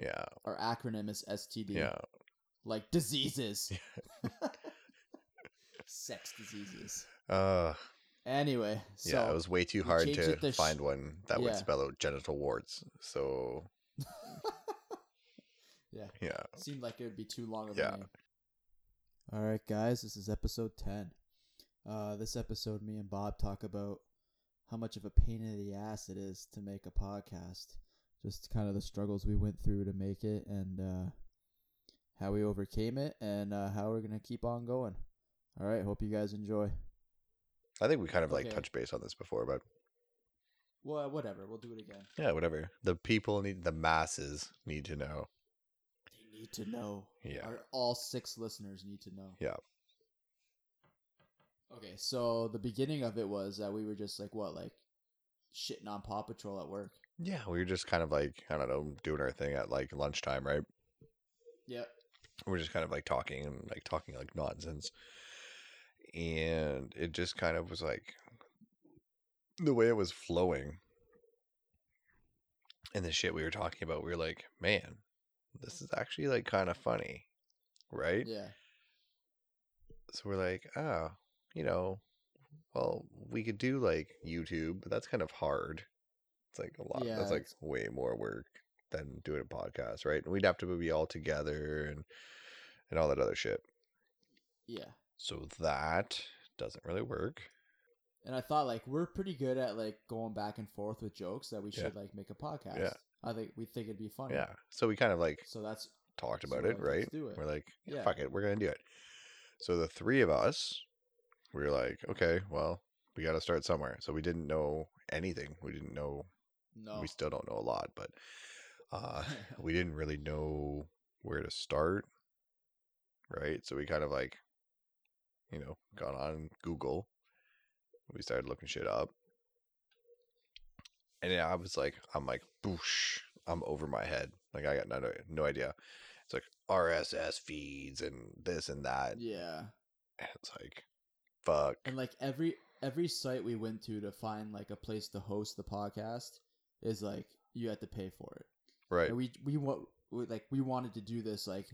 Yeah. Our acronym is STD. Yeah. Like diseases. Sex diseases. Uh Anyway, so yeah, it was way too hard to sh- find one that would spell out genital warts. So yeah, yeah. seemed like it would be too long of Yeah. a name. All right, guys, this is episode ten. Uh, this episode, me and Bob talk about how much of a pain in the ass it is to make a podcast. Just kind of the struggles we went through to make it, and uh, how we overcame it, and uh, how we're gonna keep on going. All right, hope you guys enjoy. I think we kind of like Okay. touched base on this before, but Well, whatever, we'll do it again. yeah, whatever. The people need the masses need to know. They need to know. Yeah. Our, all six listeners need to know. Yeah. Okay, so the beginning of it was that we were just like what, like shitting on Paw Patrol at work. Yeah, we were just kind of like I don't know, doing our thing at like lunchtime, right? Yep. we're just kind of like talking and like talking like nonsense and it just kind of was like the way it was flowing and the shit we were talking about we were like man this is actually like kind of funny right Yeah. so we're like oh you know well we could do like youtube but that's kind of hard it's like a lot Yeah, that's like way more work than doing a podcast right and we'd have to be all together and and all that other shit Yeah. so that doesn't really work And I thought like we're pretty good at like going back and forth with jokes that we Yeah. should like make a podcast. Yeah. I think we think it'd be funny. yeah so we kind of like So that's talked about we're it right do it. we're like yeah, Yeah. fuck it we're gonna do it so the three of us we were like okay well we got to start somewhere so we didn't know anything we didn't know no. we still don't know a lot, but uh, we didn't really know where to start, right? So we kind of like, you know, got on Google. We started looking shit up, and yeah, I was like, I'm like, boosh, I'm over my head. Like I got no no idea. It's like RSS feeds and this and that. yeah. And it's like, fuck. And like every every site we went to to find like a place to host the podcast is like you had to pay for it. Right And we we want we, like we wanted to do this like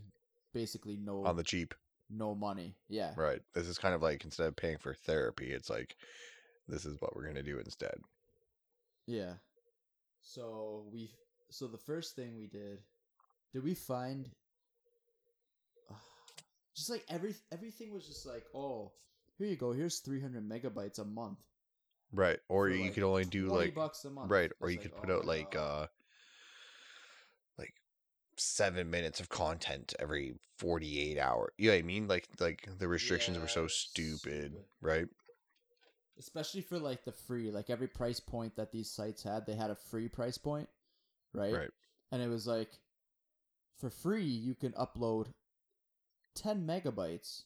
basically no on the cheap. no money. Yeah. Right. This is kind of like instead of paying for therapy, it's like this is what we're gonna do instead. Yeah. So we so the first thing we did, did we find uh, just like every everything was just like, oh, here you go, here's 300 megabytes a month. Right. Or you like, could only do like bucks a month. right, or you like, could put oh out like God. uh like seven minutes of content every forty eight hour. You know what I mean? Like like the restrictions were so stupid, stupid. right? especially for like the free, like every price point that these sites had, they had a free price point, right? Right. And it was like for free you can upload 10 megabytes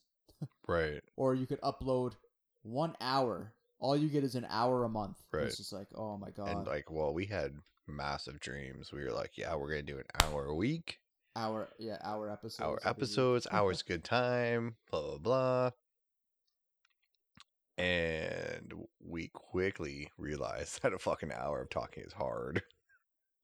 Right. or you could upload 1 hour. All you get is an hour a month. Right. It's just like, "Oh my god." And like well, we had massive dreams. We were like, yeah, we're gonna do an hour a week. hour yeah, hour episodes. Hour episodes, hours good time, blah blah blah. And we quickly realized that a fucking hour of talking is hard.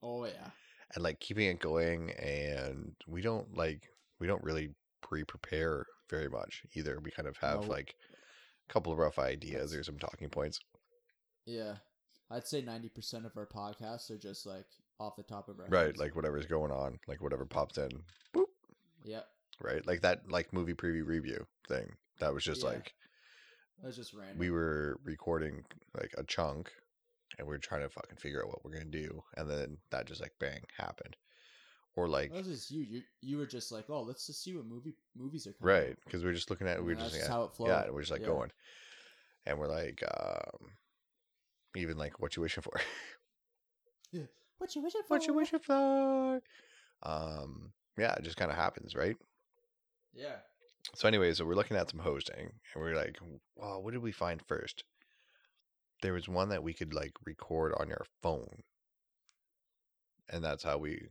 Oh yeah. and like keeping it going and we don't like we don't really pre-prepare very much either we kind of have like couple of rough ideas or some talking points Yeah. I'd say 90% of our podcasts are just like off the top of our head. right heads. like whatever's going on like whatever pops in Boop. Yep. right like that like movie preview review thing that was just Yeah. like That's just random. we were recording like a chunk and we are trying to fucking figure out what we're gonna do and then that just like bang happened or like That was just you. You you were just like, oh, let's just see what movie movies are coming. right because we are just looking at we were that's just just how it flowed. Yeah, and we're just like Yeah. going, and we're like, um, even like, what you wishing for? Yeah, what you wishing for? what you wishing for? Um, yeah, it just kind of happens, right? Yeah. So, anyway, so we're looking at some hosting, and we're like, wow, what did we find first? There was one that we could like record on your phone, and that's how we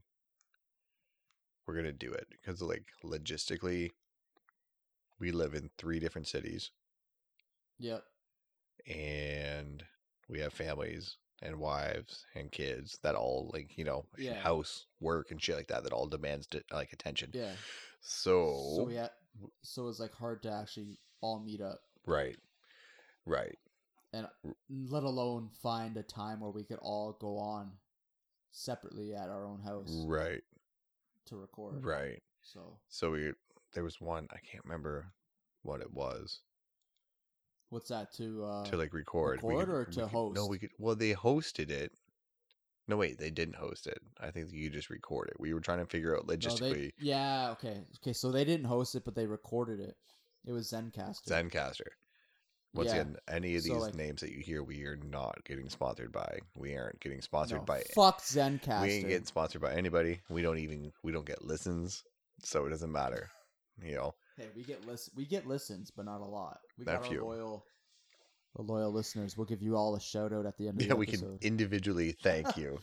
we're gonna do it because like logistically, we live in three different cities. Yep. and we have families and wives and kids that all like you know Yeah. house work and shit like that that all demands like attention. Yeah. So, So we had, so it's like hard to actually all meet up, right, right, and let alone find a time where we could all go on separately at our own house right, to record. right. So So we there was one I can't remember what it was what's that to? Uh, to like record. Record could- or to could- No, we could. Well, they hosted it. No, wait, they didn't host it. I think you just record it. We were trying to figure out no, logistically. they, yeah. Okay. Okay. So they didn't host it, but they recorded it. It was Zencastr. Zencastr. Once Yeah. again, any of So, these like- names that you hear, we are not getting sponsored by. We aren't getting sponsored No, by. fuck Zencastr. We ain't getting sponsored by anybody. We don't even. We don't get listens, so it doesn't matter. You know. Hey, we get list we get listens, but not a lot. We got our few. loyal, the loyal listeners. We'll give you all a shout out at the end of Yeah, we can individually thank you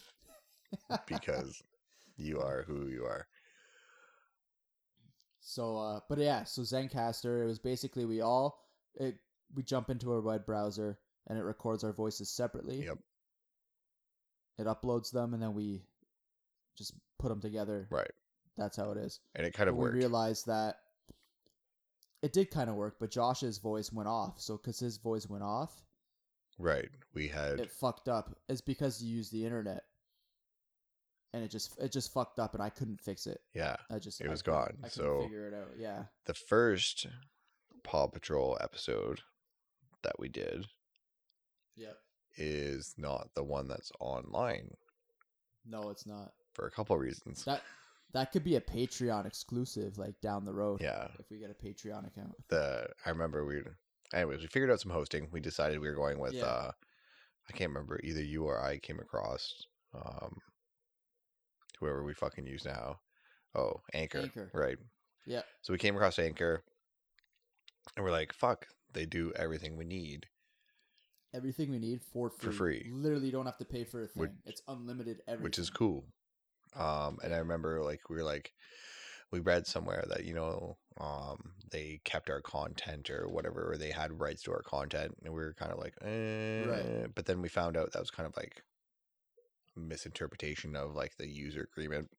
because you are who you are. So, uh, but yeah, so Zencastr. It was basically we all it we jump into a web browser and it records our voices separately. Yep. It uploads them and then we just put them together. Right. That's how it is. And it kind of But worked. We realized that it did kind of work, but Josh's voice went off. So, because his voice went off, Right. We had it fucked up. It's because you use the internet, and it just it just fucked up, and I couldn't fix it. yeah. I just It I was gone, I couldn't so- figure it out. Yeah, The first Paw Patrol episode that we did yep. is not the one that's online No, it's not. for a couple of reasons. That that could be a Patreon exclusive, like down the road. Yeah. If we get a Patreon account. The I remember we anyways, we figured out some hosting. We decided we were going with Yeah. uh I can't remember either you or I came across um whoever we fucking use now. Oh, Anchor. Anchor. Right. yeah So we came across Anchor and we're like, fuck, they do everything we need. Everything we need for free. For free. Literally, don't have to pay for a thing. Which- it's unlimited. Everything. which is cool. Um, and I remember like we were like, we read somewhere that you know, um, they kept our content or whatever, or they had rights to our content, and we were kind of like, eh. But then we found out that was kind of like misinterpretation of like the user agreement.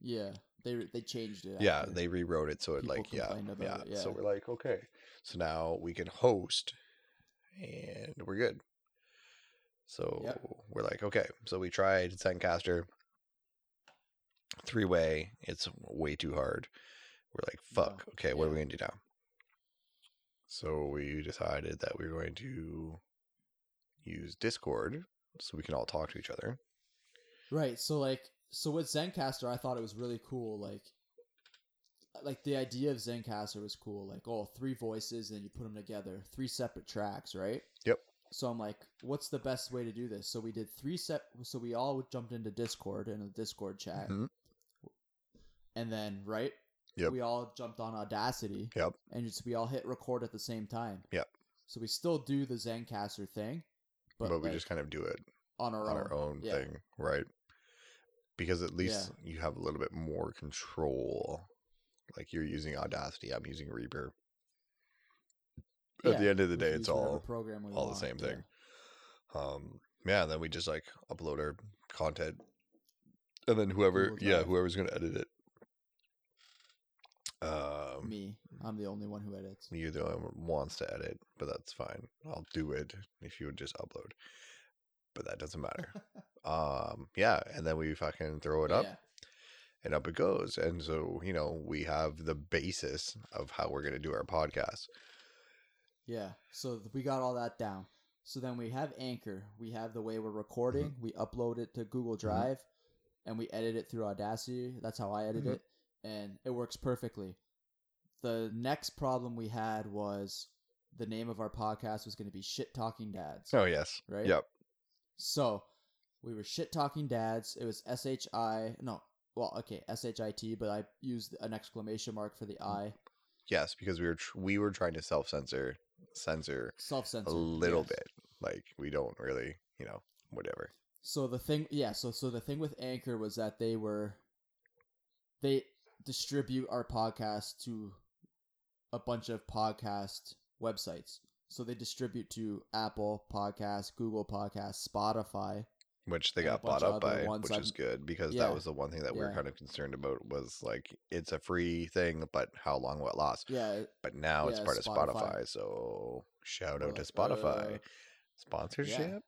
Yeah, they they changed it. Yeah, they rewrote it so it like yeah, yeah. it, So we're like, okay, so now we can host, and we're good. So Yep. we're like, okay. So we tried Zencastr three way. It's way too hard. We're like, No, fuck. Okay, what are we gonna do now? So we decided that we were going to use Discord so we can all talk to each other. Right. So like so with Zencastr I thought it was really cool like like the idea of Zencastr was cool like oh three voices and you put them together three separate tracks right Yep. so I'm like what's the best way to do this so we did three set so we all jumped into Discord in a Discord chat Mhm. and then right Yep. we all jumped on Audacity Yep. and just we all hit record at the same time Yep. so we still do the Zencastr thing But, but, we like, just kind of do it on our on own our own Yeah. thing, right? Because at least you have a little bit more control. Like you're using Audacity, I'm using Reaper. At the end of the day, it's all program all the same yeah. thing. Um, yeah. Then we just like upload our content, and then whoever, yeah, whoever's gonna edit it. Um, Me, I'm the only one who edits. you're the only one who wants to edit, but that's fine. I'll do it if you would just upload. But that doesn't matter. um, yeah, and then we fucking throw it up. Yeah. and up it goes. And so, you know, we have the basis of how we're going to do our podcast. Yeah. So we got all that down. So then we have Anchor. We have the way we're recording. Mm-hmm. We upload it to Google Drive and we edit it through Audacity. That's how I edit Mhm. it. And it works perfectly. The next problem we had was the name of our podcast was going to be Shit Talking Dads. Oh, yes. Right? Yep. So we were Shit Talking Dads. It was S H I. No. Well, okay, S H I T, but I used an exclamation mark for the mm. I. Yes, because we were tr- we were trying to self censor censor Self censor a little bit. Like we don't really, you know, whatever. So the thing, yeah. So so the thing with Anchor was that they were, they distribute our podcast to a bunch of podcast websites. So they distribute to Apple Podcasts, Google Podcasts, Spotify. which they got bought up by, which I've- is good because Yeah. that was the one thing that we were kind of concerned about was like it's a free thing, but how long will it last? Yeah, But now it's Yeah, part of Spotify. Spotify, so shout out to Spotify uh, sponsorship.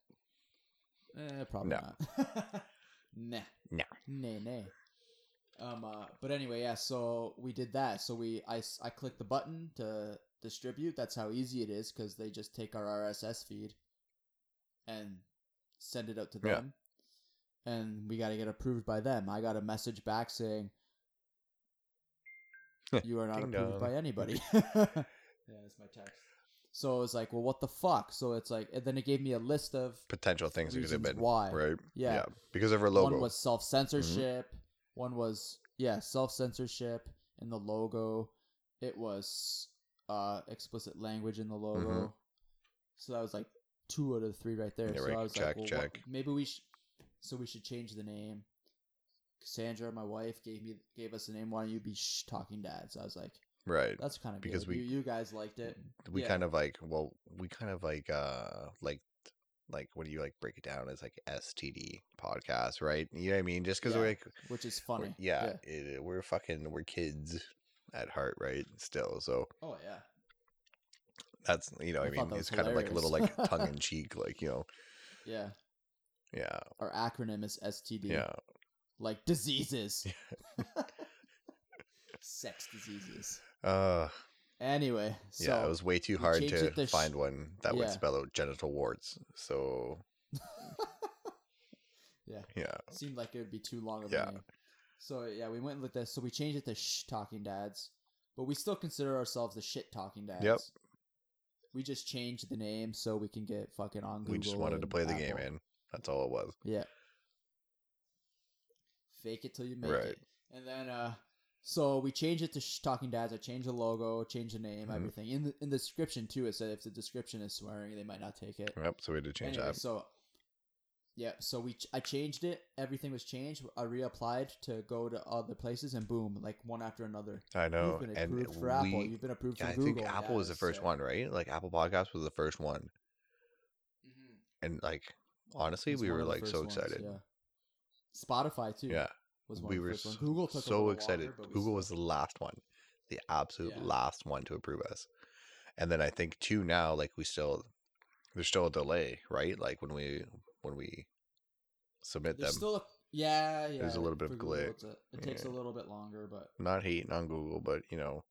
Eh, probably No. not. nah. No. Nay, nay. Um, uh, but anyway, yeah. So we did that. So we, I I clicked the button to distribute. That's how easy it is because they just take our RSS feed and send it out to Yeah. them, and we got to get approved by them. I got a message back saying you are not approved dong. by anybody. yeah, that's my text. So it was like, well, what the fuck? So it's like, and then it gave me a list of Potential things it could have been. why. Right? Yeah. Because of our logo. Mm-hmm. One was self censorship. One was yeah, self censorship in the logo. It was uh explicit language in the logo. Mhm. So that was like two out of the three right there. Yeah, so right. I was Check, like, well, what- maybe we should. So we should change the name. Cassandra, my wife, gave me gave us the name. Why don't you be Shh Talking Dads? I was like, right. that's kind of Because good. we- you, you guys liked it. we yeah. kind of like well we kind of like uh like like what do you like break it down as like std podcast right you know what i mean just because Yeah. we're like which is we're- funny. yeah, It, we're fucking we're kids at heart right still so Oh yeah. that's you know I i, mean it's kind of like a little like tongue-in-cheek like you know Yeah. yeah Our acronym is STD. yeah like diseases. Sex diseases. uh Anyway, so yeah it was way too hard to sh- find one that would spell out genital warts so yeah, yeah seemed like it would be too long of Yeah. a name. So yeah, we went with this. So we changed it to Shh Talking Dads, but we still consider ourselves the Shit Talking Dads. Yep. We just changed the name so we can get fucking on Google. we just wanted to play the game in that's all it was Yeah. Fake it till you make Right. it. And then uh so we changed it to Shh Talking Dads. I changed the logo, changed the name, Mhm. everything. In the in the description too, it said if the description is swearing, they might not take it. yep so we had to change Anyway, that so yeah, so we ch- I changed it. Everything was changed. I reapplied to go to other places, and boom, like one after another. i know You've been and approved for we Apple. You've been approved for I Google. think Apple Yeah, was the first sick. one, right? Like Apple Podcast was the first one, Mhm. and like honestly, we were like so ones, excited. yeah. Spotify too. Yeah, was one we were so, Google took so excited. longer, Google was the last one, the absolute Yeah. last one to approve us. And then I think two now, like we still, there's still a delay, right? Like when we when we submit There's them. still a yeah yeah. There's a little bit of glitch. it takes a little bit longer, but Not hating on Google, but you know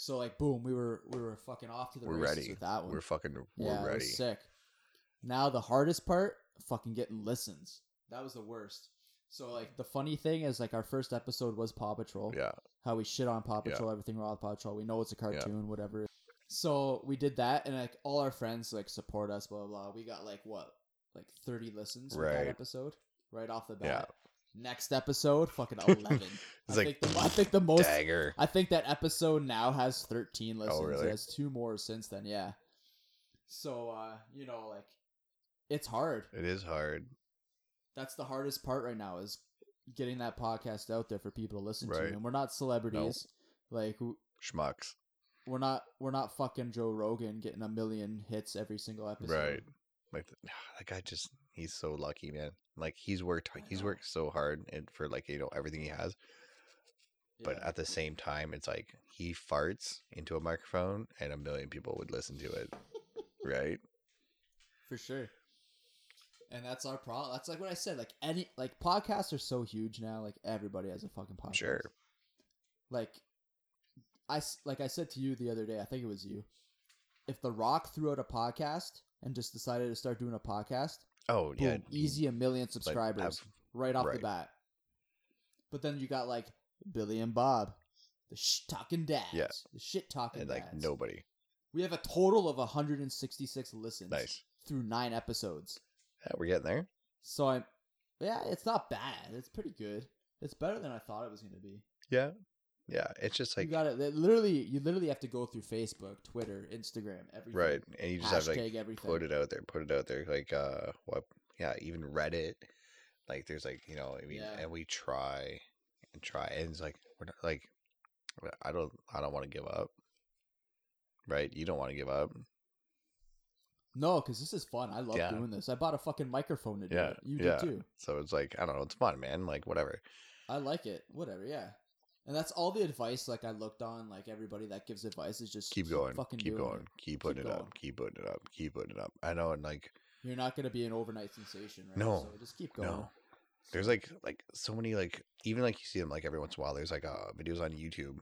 so like boom, we were we were fucking off to the We're races ready. with that one. we're fucking we're yeah, ready. sick. Now the hardest part, fucking getting listens. That was the worst. So like the funny thing is like our first episode was Paw Patrol. Yeah, How we shit on Paw Yeah. Patrol, everything wrong with Paw Patrol. We know it's a cartoon, whatever. So we did that, and like all our friends like support us, blah blah. blah. We got like what, like thirty listens with that episode, right off the bat. Yeah. Next episode, fucking eleven. I like, think the I think the most dagger. I think that episode now has 13 listens. Oh, really? It has two more since then, yeah. So, uh, you know, like, it's hard. It is hard, That's the hardest part right now is getting that podcast out there for people to listen Right. to. And we're not celebrities. Like, schmucks. we're not we're not fucking Joe Rogan getting a million hits every single episode. Right. Like th- that guy just he's so lucky, man. Like he's worked he's worked so hard and for like, you know, everything he has. But Yeah. at the same time it's like he farts into a microphone and a million people would listen to it. right? for sure. And that's our problem. That's like what I said. Like any like podcasts are so huge now. Like everybody has a fucking podcast. Sure. like I like I said to you the other day, I think it was you. If The Rock threw out a podcast and just decided to start doing a podcast, Oh boom, yeah. easy a million subscribers I've- right off the bat. But then you got like Billy and Bob, the sh talking dads, Yeah. the shit talking and dads. like nobody. We have a total of 166 listens Nice. through nine episodes. Yeah, we're getting there. So I'm, yeah, it's not bad. It's pretty good. It's better than I thought it was gonna be. Yeah. Yeah. It's just like you got it. Literally, you literally have to go through Facebook, Twitter, Instagram, everything. right. And you just have to like everything. put it out there, put it out there. Like uh what yeah, even Reddit. Like there's like, you know, I mean Yeah. and we try and try and it's like we're not like I don't I don't want to give up. Right? You don't want to give up. No, because this is fun. I love Yeah. doing this. I bought a fucking microphone to do Yeah, it. You yeah. did too. So it's like I don't know, it's fun, man. Like whatever. I like it. Whatever, yeah. And that's all the advice like I looked on. Like everybody that gives advice is just Keep going, fucking keep going, it. keep putting it going. up, keep putting it up, keep putting it up. I know, and like You're not gonna be an overnight sensation, right? No, So just keep going. no, there's like like so many like even like you see them like every once in a while. There's like uh videos on YouTube,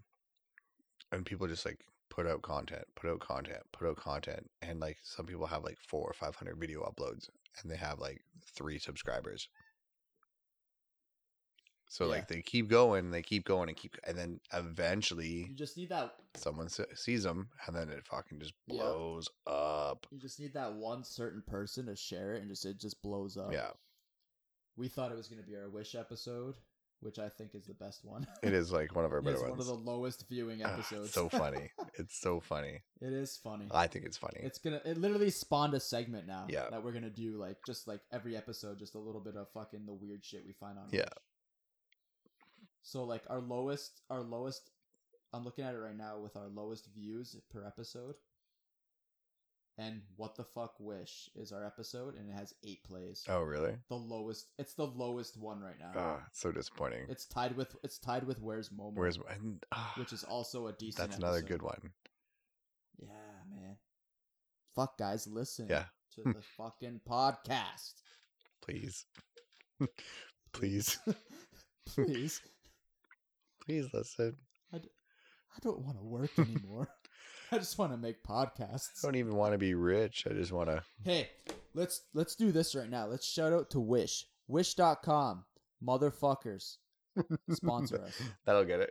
and people just like put out content, put out content, put out content, and like some people have like four or five hundred video uploads, and they have like three subscribers. So Yeah. like they keep going, they keep going, and keep, and then eventually You just need that. someone sees them, and then it fucking just Yeah. blows up. You just need that one certain person to share it, and just it just blows up. Yeah, We thought it was gonna be our wish episode, which I think is the best one. it is like one of our better ones. It's one of the lowest viewing Ah, episodes. so funny. it's so funny. it is funny. I think it's funny. It's gonna. It literally spawned a segment now. Yeah. That we're gonna do like just like every episode, just a little bit of fucking the weird shit we find on. Yeah. Wish. So like our lowest, our lowest. I'm looking at it right now with our lowest views per episode. And what the fuck wish is our episode, and it has eight plays. oh, really? The lowest. It's the lowest one right now. Ah, it's so disappointing. It's tied with. It's tied with Where's Momo. Where's and, ah, which is also a decent. that's another episode. good one. Yeah, man. Fuck, guys, listen. Yeah. To the fucking podcast, Please, please, please. Please listen. I don't want to work anymore. I just want to make podcasts. I don't even want to be rich. I just want to. Hey, let's let's do this right now. Let's shout out to Wish. Wish.com. Motherfuckers. Sponsor us. That'll get it.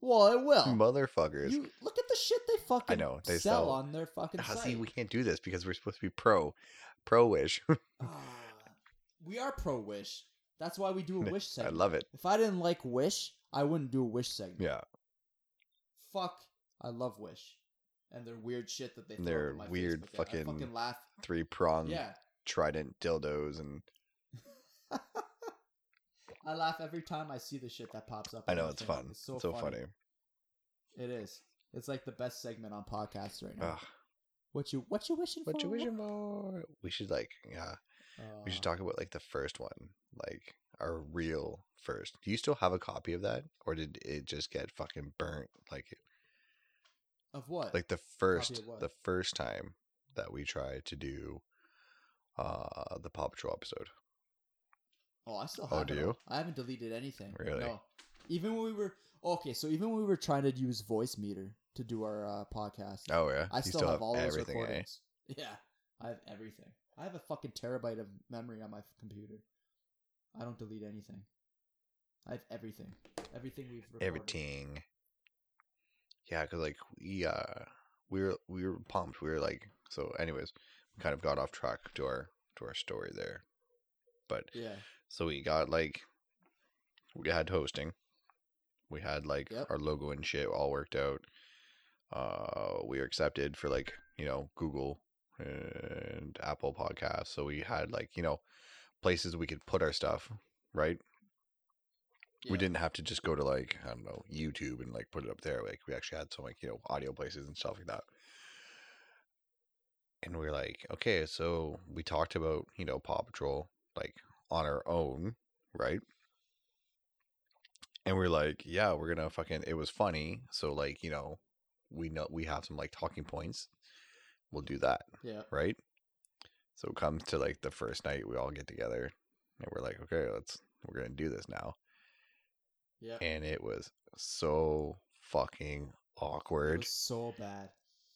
Well, it will. Motherfuckers. You look at the shit they fucking know, they sell, sell- on their fucking Ah, site. see, we can't do this because we're supposed to be pro, pro wish. Ah, we are pro Wish. That's why we do a Wish segment. I love it. If I didn't like Wish, I wouldn't do a Wish segment. Yeah, Fuck, I love Wish, and their weird shit that they. Throw up their in my weird Facebook. I- fucking- fucking laugh. three prong Yeah, trident dildos, and I laugh every time I see the shit that pops up. I on know my it's thing. fun. It's so, funny. It is. It's like the best segment on podcasts right now. Ugh, What you what you wishing for? what you wishing for? We should like, yeah, we should Uh, talk about like the first one, like our real first. Do you still have a copy of that, or did it just get fucking burnt? Like, Of what? like the first, the first time that we tried to do uh the Paw Patrol episode. Oh, I still have. Oh, have do it you? I haven't deleted anything. Really? No. Even when we were okay, so even when we were trying to use Voicemeeter to do our uh, podcast, Oh yeah, I You still, have, all those eh? recordings. Yeah, I have everything. I have a fucking terabyte of memory on my computer. I don't delete anything. I have everything. Everything we've recorded. Everything. Yeah, because like we uh we were we were pumped. We were like so. Anyways, we kind of got off track to our to our story there, but Yeah. so we got like we had hosting. We had like Yep. our logo and shit all worked out. Uh, we were accepted for like you know Google and Apple Podcasts. So we had like you know places we could put our stuff, right? we didn't have to just go to like I don't know YouTube and like put it up there. Like we actually had some like you know audio places and stuff like that. And we are like, okay, so we talked about you know Paw Patrol like on our own, right? And we're like, yeah, we're gonna fucking. It was funny, so like you know, we know we have some like talking points. We'll do that, Yeah. right? So it comes to like the first night, we all get together, and we're like, okay, let's we're gonna do this now Yeah. and it was so fucking It awkward. was so bad.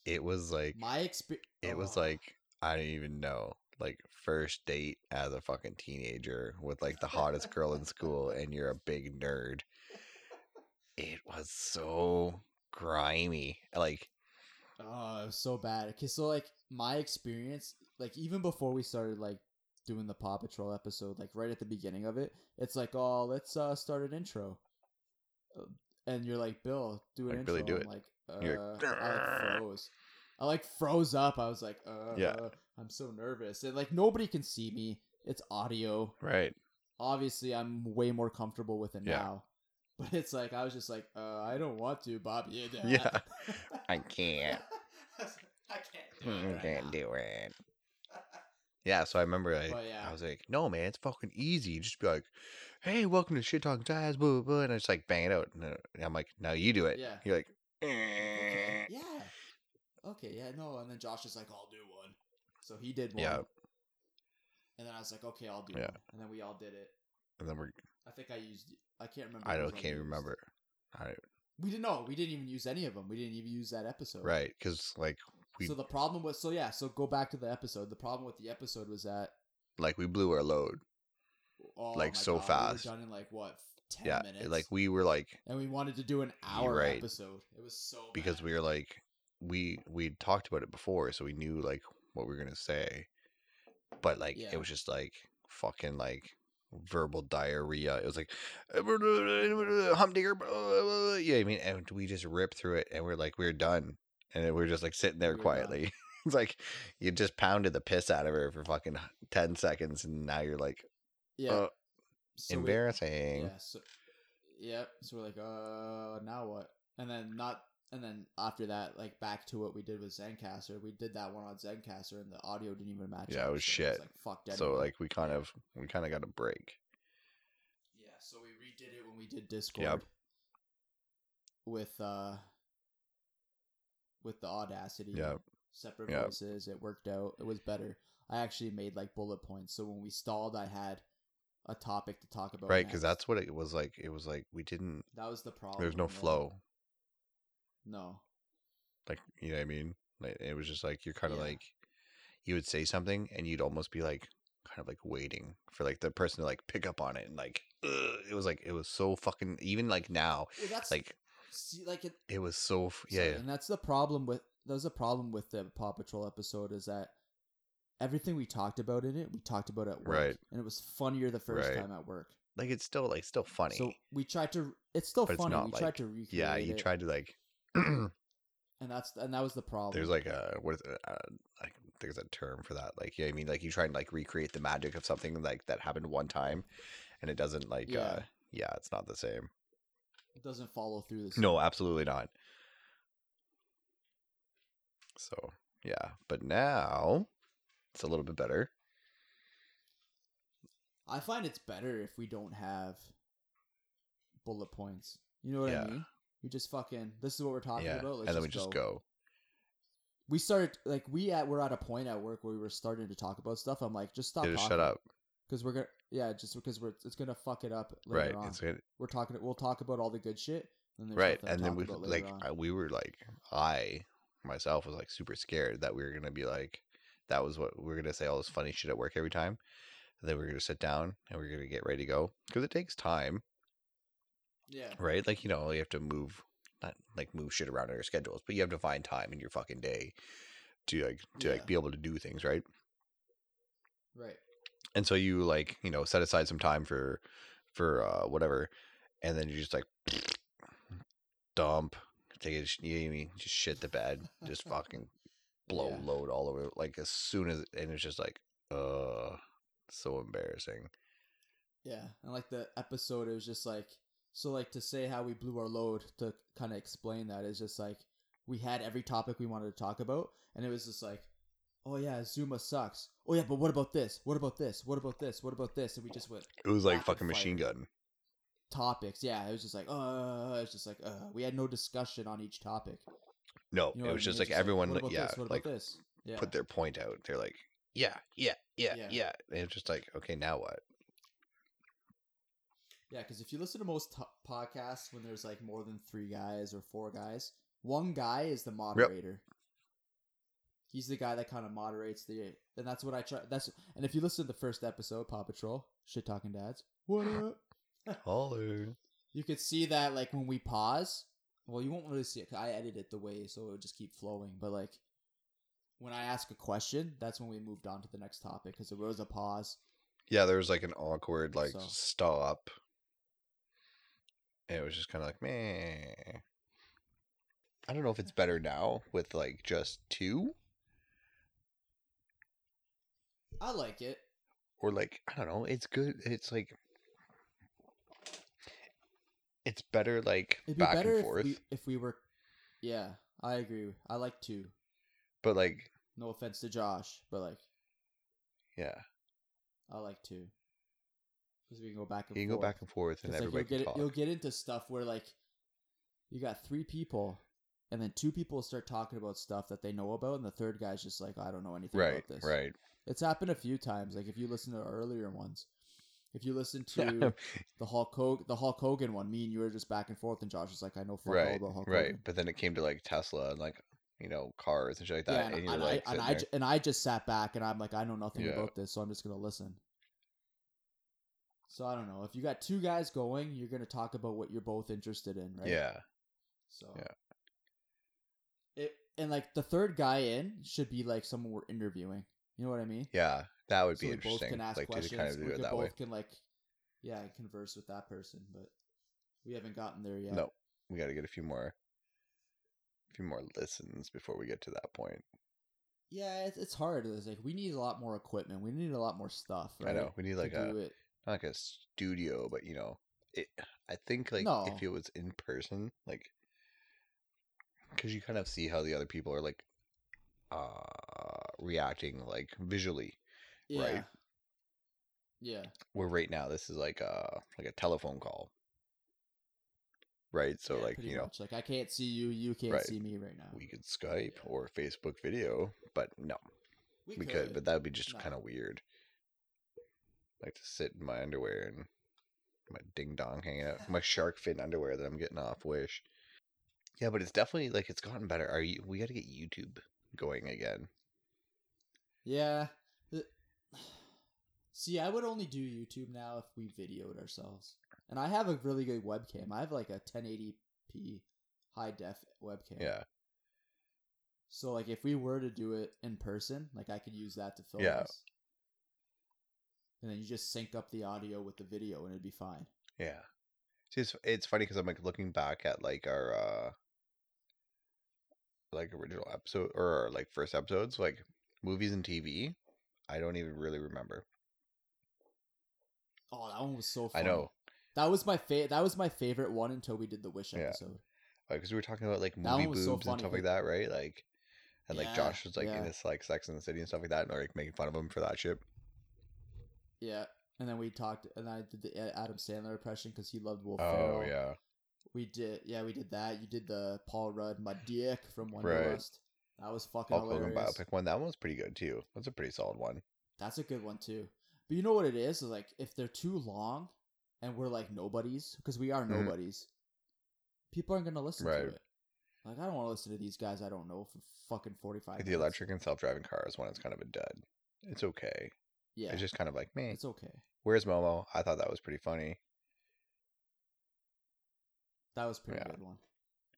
It was like My experience. it was oh. like I don't even know, like first date as a fucking teenager with like the hottest girl in school, and you're a big nerd. It was so grimy, like Oh, it was so bad. Okay, so like my experience, like even before we started like doing the Paw Patrol episode, like right at the beginning of it, it's like, oh, let's uh start an intro, Uh, and you're like, Bill, do an Like, intro. do I'm it. like, uh, I like, like froze. I like froze up. I was like, uh, Yeah. I'm so nervous, and like nobody can see me. It's audio. right. Obviously, I'm way more comfortable with it Yeah. now. But it's like I was just like, uh, I don't want to, Bob. Yeah, Yeah. I can't. I can't do it. Right Can't now. do it. Yeah, so I remember I, But yeah. I was like, no, man, it's fucking easy. You Just be like, hey, welcome to Shit Talking Dads, blah, blah, blah. And I just like bang it out. And I'm like, now you do it. Yeah. You're like, Okay. "Eh." Yeah. Okay. Yeah. No. And then Josh is like, "I'll do one." So he did one. Yeah. And then I was like, "Okay, I'll do Yeah. one." And then we all did it. And then we're, I think I used. I can't remember. I don't, can't remember. I, We didn't know. We didn't even use any of them. We didn't even use that episode. right. Cause like we, So the problem was so yeah. So go back to the episode. The problem with the episode was that like we blew our load. oh Like, so God, fast. We were done in like what yeah. minutes. Like we were like, and we wanted to do an hour right. episode. It was so because bad. we were like we we talked about it before so we knew like what we were gonna say but like Yeah. it was just like fucking like verbal diarrhea it was like humdinger yeah i mean and we just ripped through it and we're like we are done and then we are just like sitting there We were done. quietly it's like you just pounded the piss out of her for fucking 10 seconds and now you're like yeah. uh, so we- embarrassing Yeah. So, yep. So we're like, uh, now what? And then not, and then after that, like back to what we did with Zencastr. We did that one on Zencastr, and the audio didn't even match. Yeah, it was so shit. like fucked. so like we kind of we kind of got a break yeah. So we redid it when we did Discord. Yep. With uh, with the Audacity. yeah Separate Yep. voices. It worked out. It was better. I actually made like bullet points. So when we stalled, I had a topic to talk about. right because that's what it was like it was like we didn't that was the problem. there's no flow No. like you know what i mean like it was just like you're kind of Yeah. like you would say something and you'd almost be like kind of like waiting for like the person to like pick up on it and like ugh, it was like it was so fucking even like now Well, that's like see, like it, it was so yeah sorry, and that's the problem with there's a problem with the Paw Patrol episode is that everything we talked about in it we talked about at work, Right. and it was funnier the first Right. time at work. like it's still like still funny So we tried to. It's still But it's funny. not we like- tried to recreate. yeah you it, tried to like and that's and that was the problem. there's like a what is it uh, like there's a term for that like yeah i mean like you try and like recreate the magic of something like that happened one time and it doesn't like Yeah. uh yeah it's not the same it doesn't follow through this. No, absolutely not. So yeah, but now it's a little bit better. I find it's better if we don't have bullet points. You know what Yeah. I mean? We just fucking. This is what we're talking yeah, about. Let's and then we just go. we started like we at we're at a point at work where we were starting to talk about stuff. I'm like, just stop. Yeah, just shut up. because we're gonna yeah, just because we're it's gonna fuck it up Right. later on. It's good. We're talking. We'll talk about all the good shit. And Right, and then we like on. We were like I myself was like super scared that we were gonna be like that was what we are gonna say all this funny shit at work every time. And then we are gonna sit down and we are gonna get ready to go because it takes time, yeah, right? Like you know you have to move, not like move shit around in your schedules, but you have to find time in your fucking day to like to Yeah. like be able to do things, right? right. and so you like you know set aside some time for for uh whatever and then you just like dump take it you know what I mean just shit the bed just fucking blow Yeah. load all over like as soon as and it's just like uh so embarrassing Yeah, and like the episode, it was just like so. Like to say how we blew our load to kind of explain that is just like we had every topic we wanted to talk about, and it was just like, oh yeah, Zuma sucks. Oh yeah, but what about this? What about this? What about this? What about this? And we just went it was like fucking machine gun topics. Yeah, it was just like, uh, it's just like, uh, we had no discussion on each topic. no You know it was I mean? just like everyone what about yeah this? Like this? Yeah, put their point out they're like yeah yeah yeah Yeah. yeah and it's just like okay now what Yeah, because if you listen to most to- podcasts when there's like more than three guys or four guys, one guy is the moderator. He's the guy that kind of moderates the, and that's what I try. That's and if you listen to the first episode, Paw Patrol, shit talking dads, what up? Holler. You could see that like when we pause. Well, you won't really see it. 'cause I edit it the way so it would just keep flowing. But like when I ask a question, that's when we moved on to the next topic because there was a pause. Yeah, there was like an awkward like So- stop. It was just kind of like, meh. I don't know if it's better now with like just two I like it. or like I don't know. It's good. It's like it's better like It'd be back better and if forth. we, if we were. Yeah, I agree. I like two. But like, No offense to Josh, but like yeah, I like two because we can go back and you can go back and forth, and 'Cause, like, everybody you'll get can it, talk. you'll get into stuff where like you got three people, and then two people start talking about stuff that they know about, and the third guy's just like, I don't know anything Right, about this. right. It's happened a few times. Like if you listen to earlier ones, if you listen to the Hulk Hogan, the Hulk Hogan one, me and you were just back and forth, and Josh was like, I know fuck all right, about Hulk right. Hogan. But then it came to like Tesla and like you know cars and shit like that, yeah, and, and, and like I and I, and I just sat back and I'm like, I know nothing Yeah. about this, so I'm just gonna listen. So I don't know. If you got two guys going, you're gonna talk about what you're both interested in, right? yeah, So Yeah. It and like the third guy in should be like someone we're interviewing. You know what I mean? yeah, that would be so both interesting. can ask Like questions. kind of do we both way. can like, yeah, converse with that person, but we haven't gotten there yet. No, we got to get a few more, a few more listens before we get to that point. Yeah, it's, it's hard. It's like we need a lot more equipment. We need a lot more stuff. I know we need to like a. not like a studio, but you know, it. I think like No. if it was in person, like, because you kind of see how the other people are like, uh, reacting like visually. Yeah. right. Yeah. Where right now this is like a like a telephone call, right? So yeah, like pretty you know, much. like I can't see you, you can't Right. see me right now. we could Skype Yeah. or Facebook video, but no, we, could, but that would be just No. kind of weird. Like to sit in my underwear and my ding dong hanging out, my shark fin underwear that I'm getting off Wish. Yeah, but it's definitely like it's gotten better. Are you? We got to get YouTube going again. Yeah. See, I would only do YouTube now if we videoed ourselves. And I have a really good webcam. I have like a 1080p high def webcam. Yeah, So like if we were to do it in person, like I could use that to film Yeah. us. And then you just sync up the audio with the video and it'd be fine. yeah. See, it's it's funny because I'm like looking back at like our uh like original episode or our, like first episodes, like movies and TV. I don't even really remember. Oh, that one was so funny. I know That was my favorite that was my favorite one until we did the wish Yeah. episode. because we were talking about like movie boobs so and stuff like that, right? Like, and like Yeah, Josh was like yeah. in this like Sex in the City and stuff like that, and like making fun of him for that shit. Yeah. And then we talked and I did the Adam Sandler impression cuz he loved Will Oh Ferrell. yeah, We did, yeah, we did that. You did the Paul Rudd, my dick from Right. Wanderlust. That was fucking Hulk Hogan hilarious. biopic one. That one was pretty good too. That's a pretty solid one. That's a good one too. But you know what it is? Is like if they're too long, and we're like nobodies because we are Mhm. nobodies. People aren't gonna listen Right. to it. Like I don't want to listen to these guys I don't know for fucking forty five. The electric and self driving cars one is kind of a dud. It's okay. Yeah, It's just kind of like, man, it's okay. where's Momo? I thought that was pretty funny. That was a pretty Yeah. good one.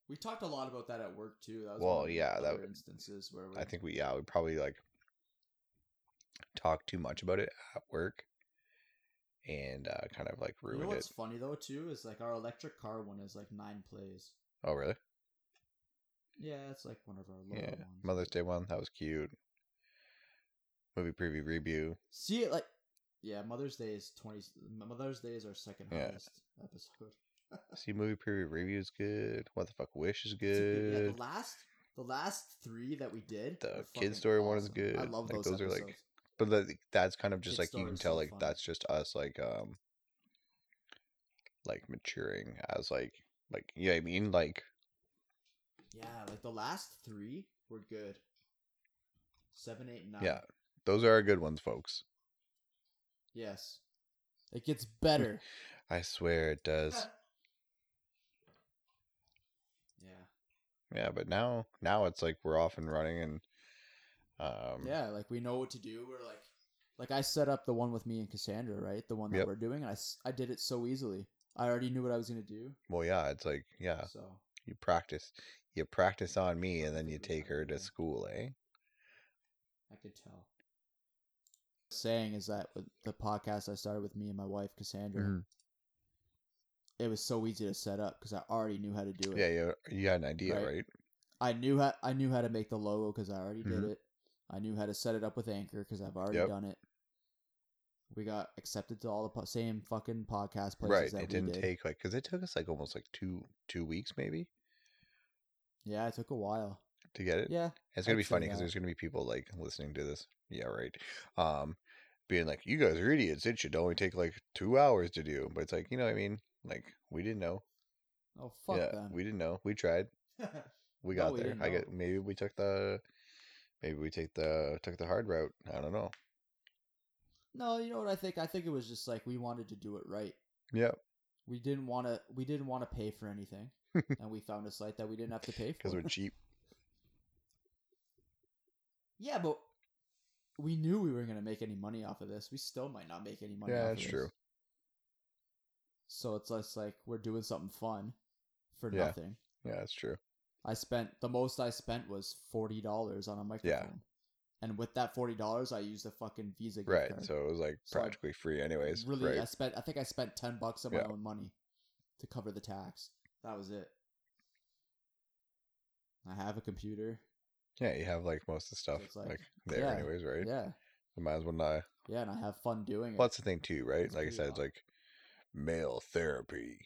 We talked a lot about that at work too. That was Well, yeah, that instances where we, I think we yeah we probably like talk too much about it at work, and uh, kind of like You ruined know it. what's funny though too is like our electric car one is like nine plays. Oh really? Yeah, it's like one of our lower Yeah, ones. Mother's Day one that was cute. Movie preview review. See it like yeah, Mother's Day is twenty. Mother's Day is our second Yeah. highest episode. See movie preview review is good. What the fuck wish is good- good. Yeah, the last the last three that we did. The kid story one is good. I love Like, those. those are, like, but the, that's kind of just Kid like you can tell so like fun. that's just us like um like maturing as like like yeah I mean like yeah, like the last three were good. Seven, eight, nine. yeah those are our good ones folks Yes. It gets better. I swear it does yeah. yeah but now now it's like we're off and running and um Yeah, like we know what to do. We're like, like I set up the one with me and Cassandra, right? The one that Yep. we're doing. And I I did it so easily. I already knew what I was gonna do. well yeah it's like yeah So you practice you practice on me and then you take her to school eh I could tell. Saying is that with the podcast I started with me and my wife Cassandra, Mhm. it was so easy to set up because I already knew how to do it. yeah you, you had an idea Right. right, I knew how I knew how to make the logo because I already Mhm. did it. I knew how to set it up with Anchor because I've already Yep. done it. We got accepted to all the po- same fucking podcast places right that it didn't did. take like because it took us like almost like two two weeks maybe Yeah, it took a while. To get it. Yeah, It's gonna I'd be funny because there's gonna be people like listening to this. Yeah, right. Um, being like, "You guys are idiots. It should only take like two hours to do." But it's like, you know, what I mean, like we didn't know. oh fuck yeah, them. we didn't know. We tried. We No, got we there. I get maybe we took the maybe we take the took the hard route. I don't know. no, you know what I think? I think it was just like we wanted to do it right. Yeah, We didn't want to. We didn't want to pay for anything, and we found a site that we didn't have to pay for. because we're cheap. Yeah, but we knew we weren't gonna make any money off of this. We still might not make any money. Yeah, that's true. So it's just like we're doing something fun for Yeah. nothing. Yeah, that's true. I spent the most I spent was forty dollars on a microphone, Yeah. and with that forty dollars, I used a fucking Visa gift Right. card. So it was like So practically free, anyways. really, I spent. I think I spent ten bucks of my Yeah. own money to cover the tax. That was it. I have a computer. Yeah, you have like most of the stuff it's like, like- there, yeah, anyways, right? Yeah, You might as well not. yeah, and I have fun doing it. Well, that's the thing too, right? It's like I said, it's like male therapy.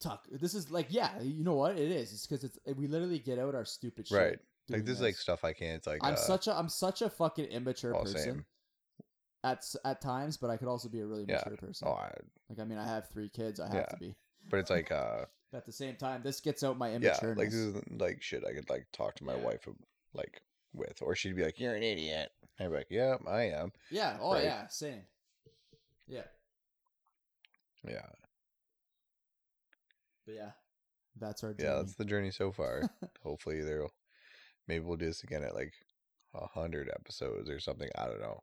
Tuck. This is like, yeah, you know what? It is. It's because it's we literally get out our stupid shit. Right. Like this is like stuff I can't. It's like I'm uh, such a I'm such a fucking immature oh, person same. at at times, but I could also be a really Yeah. mature person. Oh, I, Like I mean, I have three kids. I have Yeah. to be. but it's like uh, at the same time, this gets out my yeah, immaturity. like this is like shit. I could like talk to my Yeah. wife like with, or she'd be like, "You're an idiot." I'd be like, "Yeah, I am." yeah. Oh Right. yeah. Same. Yeah. Yeah, But yeah, that's our journey. yeah. That's the journey so far. Hopefully, there'll maybe we'll do this again at like a hundred episodes or something. I don't know.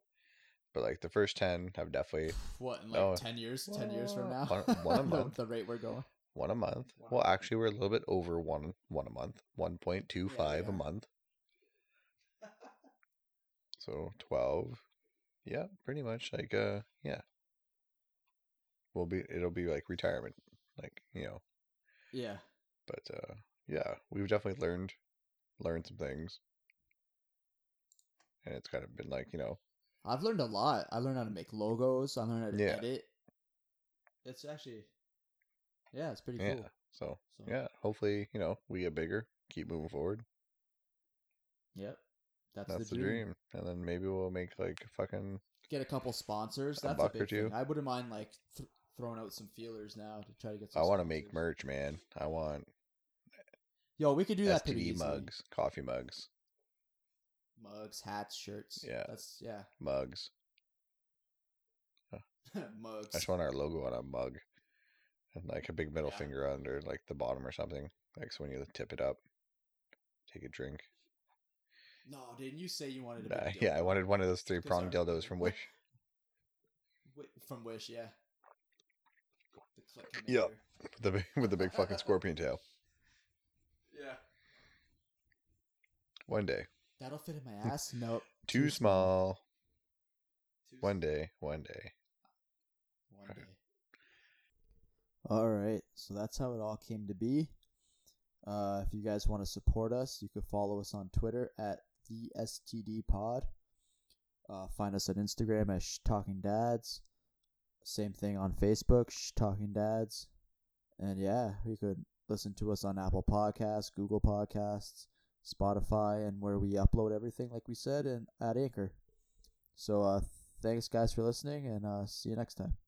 But like the first ten have definitely what in like No. ten years? Ten years from now, One- one a month. the, rate we're going. One a month. One Well, actually, we're a little bit over one one a month. One point two five a month. So twelve. Yeah, pretty much. Like uh, yeah. We'll be. It'll be like retirement. Like you know. Yeah. But uh, yeah, we've definitely learned learned some things. And it's kind of been like you know I've learned a lot. I learned how to make logos. I learned how to Yeah. edit. It's actually, yeah, it's pretty yeah. cool. So So, yeah, hopefully you know we get bigger, keep moving forward. Yep. That's, That's the, the dream. dream. And then maybe we'll make like fucking Get a couple sponsors. A That's a, big thing. I wouldn't mind like th- throwing out some feelers now to try to get. Some I want to make merch, man. I want Yo, we could do that pretty STD easily. mugs, coffee mugs, mugs, hats, shirts. Yeah. That's yeah. mugs. mugs. I just want our logo on a mug, and like a big middle Yeah. finger under like the bottom or something. Like so when you tip it up, take a drink. No, didn't you say you wanted a Nah, yeah, I wanted one of those three prong dildos from Wish. Wi- from Wish, yeah. The click Yep. with the big, with the big fucking scorpion tail. Yeah. One day, That'll fit in my ass. Nope. too, small. Too One day, one day. One day. All right, so that's how it all came to be. Uh, if you guys want to support us, you can follow us on Twitter at the STD Pod. Uh, find us on Instagram as Sh Talking Dads. Same thing on Facebook, Sh Talking Dads. And yeah, you could listen to us on Apple Podcasts, Google Podcasts, Spotify, and where we upload everything, like we said, and at Anchor. So uh, thanks, guys, for listening, and uh, see you next time.